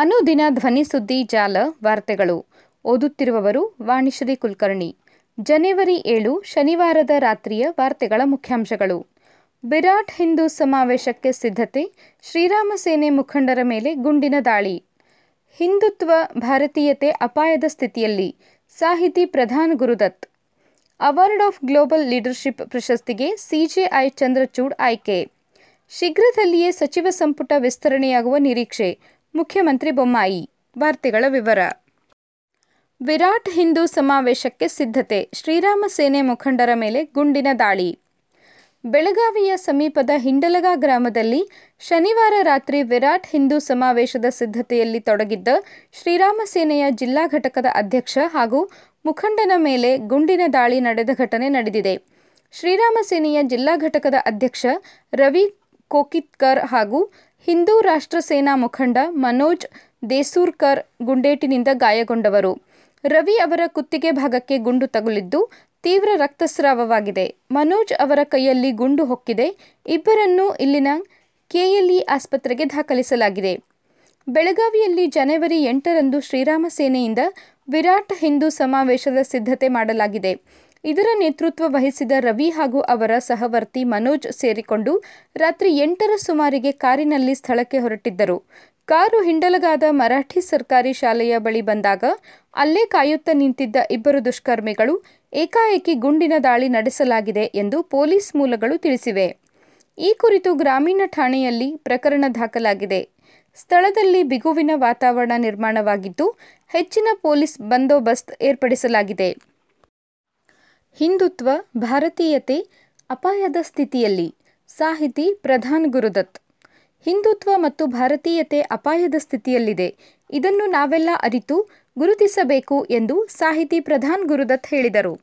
ಅನುದಿನ ಧ್ವನಿ ಸುದ್ದಿ ಜಾಲ ವಾರ್ತೆಗಳು. ಓದುತ್ತಿರುವವರು ವಾಣಿಶ್ರೀ ಕುಲಕರ್ಣಿ. ಜನವರಿ ಏಳು ಶನಿವಾರದ ರಾತ್ರಿಯ ವಾರ್ತೆಗಳ ಮುಖ್ಯಾಂಶಗಳು. ವಿರಾಟ್ ಹಿಂದೂ ಸಮಾವೇಶಕ್ಕೆ ಸಿದ್ಧತೆ, ಶ್ರೀರಾಮ ಸೇನೆ ಮುಖಂಡರ ಮೇಲೆ ಗುಂಡಿನ ದಾಳಿ. ಹಿಂದುತ್ವ, ಭಾರತೀಯತೆ ಅಪಾಯದ ಸ್ಥಿತಿಯಲ್ಲಿ, ಸಾಹಿತಿ Pradhan Gurudath. Award of global leadership ಪ್ರಶಸ್ತಿಗೆ ಸಿಜೆಐ ಚಂದ್ರಚೂಡ್ ಆಯ್ಕೆ. ಶೀಘ್ರದಲ್ಲಿಯೇ ಸಚಿವ ಸಂಪುಟ ವಿಸ್ತರಣೆಯಾಗುವ ನಿರೀಕ್ಷೆ ಮುಖ್ಯಮಂತ್ರಿ ಬೊಮ್ಮಾಯಿ. ವಾರ್ತೆಗಳ ವಿವರ. ವಿರಾಟ್ ಹಿಂದೂ ಸಮಾವೇಶಕ್ಕೆ ಸಿದ್ಧತೆ, ಶ್ರೀರಾಮ ಸೇನೆ ಮುಖಂಡರ ಮೇಲೆ ಗುಂಡಿನ ದಾಳಿ. ಬೆಳಗಾವಿಯ ಸಮೀಪದ ಹಿಂಡಲಗ ಗ್ರಾಮದಲ್ಲಿ ಶನಿವಾರ ರಾತ್ರಿ ವಿರಾಟ್ ಹಿಂದೂ ಸಮಾವೇಶದ ಸಿದ್ಧತೆಯಲ್ಲಿ ತೊಡಗಿದ್ದ ಶ್ರೀರಾಮ ಸೇನೆಯ ಜಿಲ್ಲಾ ಘಟಕದ ಅಧ್ಯಕ್ಷ ಹಾಗೂ ಮುಖಂಡನ ಮೇಲೆ ಗುಂಡಿನ ದಾಳಿ ನಡೆದ ಘಟನೆ ನಡೆದಿದೆ. ಶ್ರೀರಾಮ ಸೇನೆಯ ಜಿಲ್ಲಾ ಘಟಕದ ಅಧ್ಯಕ್ಷ ರವಿ ಕೋಕಿತ್ಕರ್ ಹಾಗೂ ಹಿಂದೂ ರಾಷ್ಟ್ರ ಸೇನಾ ಮುಖಂಡ ಮನೋಜ್ ದೇಸೂರ್ಕರ್ ಗುಂಡೇಟಿನಿಂದ ಗಾಯಗೊಂಡವರು. ರವಿ ಅವರ ಕುತ್ತಿಗೆ ಭಾಗಕ್ಕೆ ಗುಂಡು ತಗುಲಿದ್ದು ತೀವ್ರ ರಕ್ತಸ್ರಾವವಾಗಿದೆ. ಮನೋಜ್ ಅವರ ಕೈಯಲ್ಲಿ ಗುಂಡು ಹೊಕ್ಕಿದೆ. ಇಬ್ಬರನ್ನು ಇಲ್ಲಿನ ಕೆಎಲ್ಇ ಆಸ್ಪತ್ರೆಗೆ ದಾಖಲಿಸಲಾಗಿದೆ. ಬೆಳಗಾವಿಯಲ್ಲಿ ಜನವರಿ ಎಂಟರಂದು ಶ್ರೀರಾಮ ಸೇನೆಯಿಂದ ವಿರಾಟ್ ಹಿಂದೂ ಸಮಾವೇಶದ ಸಿದ್ಧತೆ ಮಾಡಲಾಗಿದೆ. ಇದರ ನೇತೃತ್ವ ವಹಿಸಿದ ರವಿ ಹಾಗೂ ಅವರ ಸಹವರ್ತಿ ಮನೋಜ್ ಸೇರಿಕೊಂಡು ರಾತ್ರಿ ಎಂಟರ ಸುಮಾರಿಗೆ ಕಾರಿನಲ್ಲಿ ಸ್ಥಳಕ್ಕೆ ಹೊರಟಿದ್ದರು. ಕಾರು ಹಿಂಡಲಗಾದ ಮರಾಠಿ ಸರ್ಕಾರಿ ಶಾಲೆಯ ಬಳಿ ಬಂದಾಗ ಅಲ್ಲೇ ಕಾಯುತ್ತಾ ನಿಂತಿದ್ದ ಇಬ್ಬರು ದುಷ್ಕರ್ಮಿಗಳು ಏಕಾಏಕಿ ಗುಂಡಿನ ದಾಳಿ ನಡೆಸಲಾಗಿದೆ ಎಂದು ಪೊಲೀಸ್ ಮೂಲಗಳು ತಿಳಿಸಿವೆ. ಈ ಕುರಿತು ಗ್ರಾಮೀಣ ಠಾಣೆಯಲ್ಲಿ ಪ್ರಕರಣ ದಾಖಲಾಗಿದೆ. ಸ್ಥಳದಲ್ಲಿ ಬಿಗುವಿನ ವಾತಾವರಣ ನಿರ್ಮಾಣವಾಗಿದ್ದು ಹೆಚ್ಚಿನ ಪೊಲೀಸ್ ಬಂದೋಬಸ್ತ್ ಏರ್ಪಡಿಸಲಾಗಿದೆ. ಹಿಂದುತ್ವ, ಭಾರತೀಯತೆ, ಅಪಾಯದ ಸ್ಥಿತಿಯಲ್ಲಿ. ಸಾಹಿತಿ ಪ್ರಧಾನ್ ಗುರುದತ್. ಹಿಂದುತ್ವ ಮತ್ತು ಭಾರತೀಯತೆ ಅಪಾಯದ ಸ್ಥಿತಿಯಲ್ಲಿದೆ. ಇದನ್ನು ನಾವೆಲ್ಲ ಅರಿತು, ಗುರುತಿಸಬೇಕು ಎಂದು ಸಾಹಿತಿ ಪ್ರಧಾನ್ ಗುರುದತ್ ಹೇಳಿದರು.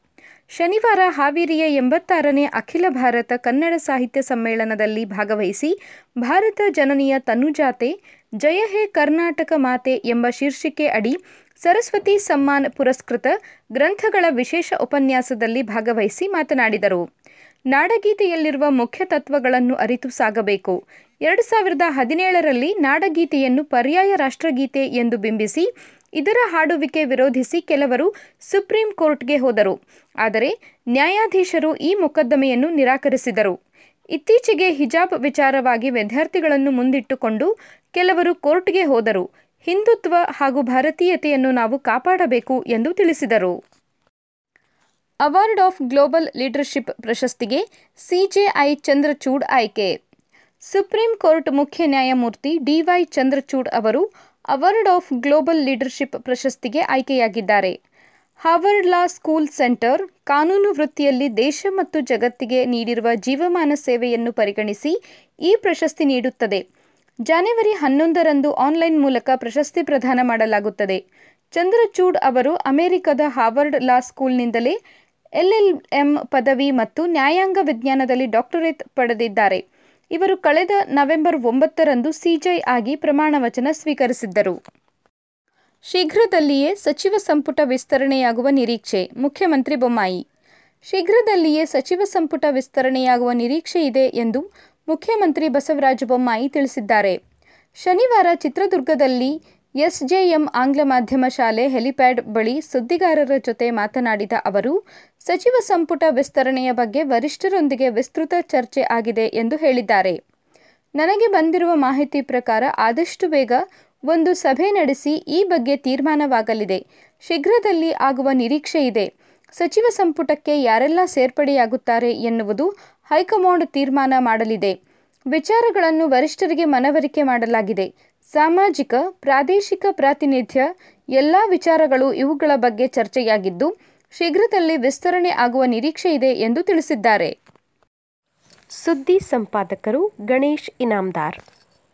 ಶನಿವಾರ ಹಾವೇರಿಯ ಎಂಬತ್ತಾರನೇ ಅಖಿಲ ಭಾರತ ಕನ್ನಡ ಸಾಹಿತ್ಯ ಸಮ್ಮೇಳನದಲ್ಲಿ ಭಾಗವಹಿಸಿ, ಭಾರತ ಜನನಿಯ ತನುಜಾತೆ ಜಯ ಹೇ ಕರ್ನಾಟಕ ಮಾತೆ ಎಂಬ ಶೀರ್ಷಿಕೆ ಅಡಿ ಸರಸ್ವತಿ ಸಮ್ಮಾನ್ ಪುರಸ್ಕೃತ ಗ್ರಂಥಗಳ ವಿಶೇಷ ಉಪನ್ಯಾಸದಲ್ಲಿ ಭಾಗವಹಿಸಿ ಮಾತನಾಡಿದರು. ನಾಡಗೀತೆಯಲ್ಲಿರುವ ಮುಖ್ಯ ತತ್ವಗಳನ್ನು ಅರಿತು ಸಾಗಬೇಕು. ಎರಡು ಸಾವಿರದ ಹದಿನೇಳರಲ್ಲಿ ನಾಡಗೀತೆಯನ್ನು ಪರ್ಯಾಯ ರಾಷ್ಟ್ರಗೀತೆ ಎಂದು ಬಿಂಬಿಸಿ, ಇದರ ಹಾಡುವಿಕೆ ವಿರೋಧಿಸಿ ಕೆಲವರು ಸುಪ್ರೀಂ ಕೋರ್ಟ್ಗೆ ಹೋದರು. ಆದರೆ ನ್ಯಾಯಾಧೀಶರು ಈ ಮೊಕದ್ದಮೆಯನ್ನು ನಿರಾಕರಿಸಿದರು. ಇತ್ತೀಚೆಗೆ ಹಿಜಾಬ್ ವಿಚಾರವಾಗಿ ವಿದ್ಯಾರ್ಥಿಗಳನ್ನು ಮುಂದಿಟ್ಟುಕೊಂಡು ಕೆಲವರು ಕೋರ್ಟ್ಗೆ ಹೋದರು. ಹಿಂದುತ್ವ ಹಾಗೂ ಭಾರತೀಯತೆಯನ್ನು ನಾವು ಕಾಪಾಡಬೇಕು ಎಂದು ತಿಳಿಸಿದರು. ಅವಾರ್ಡ್ ಆಫ್ ಗ್ಲೋಬಲ್ ಲೀಡರ್ಶಿಪ್ ಪ್ರಶಸ್ತಿಗೆ ಸಿಜೆಐ ಚಂದ್ರಚೂಡ್ ಆಯ್ಕೆ. ಸುಪ್ರೀಂ ಕೋರ್ಟ್ ಮುಖ್ಯ ನ್ಯಾಯಮೂರ್ತಿ ಡಿವೈ ಚಂದ್ರಚೂಡ್ ಅವರು ಅವಾರ್ಡ್ ಆಫ್ ಗ್ಲೋಬಲ್ ಲೀಡರ್ಶಿಪ್ ಪ್ರಶಸ್ತಿಗೆ ಆಯ್ಕೆಯಾಗಿದ್ದಾರೆ. ಹಾರ್ವರ್ಡ್ ಲಾ ಸ್ಕೂಲ್ ಸೆಂಟರ್ ಕಾನೂನು ವೃತ್ತಿಯಲ್ಲಿ ದೇಶ ಮತ್ತು ಜಗತ್ತಿಗೆ ನೀಡಿರುವ ಜೀವಮಾನ ಸೇವೆಯನ್ನು ಪರಿಗಣಿಸಿ ಈ ಪ್ರಶಸ್ತಿ ನೀಡುತ್ತದೆ. ಜನವರಿ ಹನ್ನೊಂದರಂದು ಆನ್ಲೈನ್ ಮೂಲಕ ಪ್ರಶಸ್ತಿ ಪ್ರದಾನ ಮಾಡಲಾಗುತ್ತದೆ. ಚಂದ್ರಚೂಡ್ ಅವರು ಅಮೆರಿಕದ ಹಾರ್ವರ್ಡ್ ಲಾ ಸ್ಕೂಲ್ನಿಂದಲೇ ಎಲ್ಎಲ್ಎಂ ಪದವಿ ಮತ್ತು ನ್ಯಾಯಾಂಗ ವಿಜ್ಞಾನದಲ್ಲಿ ಡಾಕ್ಟರೇಟ್ ಪಡೆದಿದ್ದಾರೆ. ಇವರು ಕಳೆದ ನವೆಂಬರ್ ಒಂಬತ್ತರಂದು ಸಿಜೈ ಆಗಿ ಪ್ರಮಾಣವಚನ ಸ್ವೀಕರಿಸಿದ್ದರು. ಶೀಘ್ರದಲ್ಲಿಯೇ ಸಚಿವ ಸಂಪುಟ ವಿಸ್ತರಣೆಯಾಗುವ ನಿರೀಕ್ಷೆ. ಮುಖ್ಯಮಂತ್ರಿ ಬೊಮ್ಮಾಯಿ. ಶೀಘ್ರದಲ್ಲಿಯೇ ಸಚಿವ ಸಂಪುಟ ವಿಸ್ತರಣೆಯಾಗುವ ನಿರೀಕ್ಷೆ ಇದೆ ಎಂದು ಮುಖ್ಯಮಂತ್ರಿ ಬಸವರಾಜ ಬೊಮ್ಮಾಯಿ ತಿಳಿಸಿದ್ದಾರೆ. ಶನಿವಾರ ಚಿತ್ರದುರ್ಗದಲ್ಲಿ ಎಸ್ಜೆಎಂ ಆಂಗ್ಲ ಮಾಧ್ಯಮ ಶಾಲೆ ಹೆಲಿಪ್ಯಾಡ್ ಬಳಿ ಸುದ್ದಿಗಾರರ ಜೊತೆ ಮಾತನಾಡಿದ ಅವರು, ಸಚಿವ ಸಂಪುಟ ವಿಸ್ತರಣೆಯ ಬಗ್ಗೆ ವರಿಷ್ಠರೊಂದಿಗೆ ವಿಸ್ತೃತ ಚರ್ಚೆ ಆಗಿದೆ ಎಂದು ಹೇಳಿದ್ದಾರೆ. ನನಗೆ ಬಂದಿರುವ ಮಾಹಿತಿ ಪ್ರಕಾರ ಆದಷ್ಟು ಬೇಗ ಒಂದು ಸಭೆ ನಡೆಸಿ ಈ ಬಗ್ಗೆ ತೀರ್ಮಾನವಾಗಲಿದೆ. ಶೀಘ್ರದಲ್ಲಿ ಆಗುವ ನಿರೀಕ್ಷೆ ಇದೆ. ಸಚಿವ ಸಂಪುಟಕ್ಕೆ ಯಾರೆಲ್ಲ ಸೇರ್ಪಡೆಯಾಗುತ್ತಾರೆ ಎನ್ನುವುದು ಹೈಕಮಾಂಡ್ ತೀರ್ಮಾನ ಮಾಡಲಿದೆ. ವಿಚಾರಗಳನ್ನು ವರಿಷ್ಠರಿಗೆ ಮನವರಿಕೆ ಮಾಡಲಾಗಿದೆ. ಸಾಮಾಜಿಕ, ಪ್ರಾದೇಶಿಕ ಪ್ರಾತಿನಿಧ್ಯ, ಎಲ್ಲ ವಿಚಾರಗಳು ಇವುಗಳ ಬಗ್ಗೆ ಚರ್ಚೆಯಾಗಿದ್ದು, ಶೀಘ್ರದಲ್ಲಿ ವಿಸ್ತರಣೆ ಆಗುವ ನಿರೀಕ್ಷೆ ಇದೆ ಎಂದು ತಿಳಿಸಿದ್ದಾರೆ. ಸುದ್ದಿ ಸಂಪಾದಕರು ಗಣೇಶ್ ಇನಾಮ್ದಾರ್.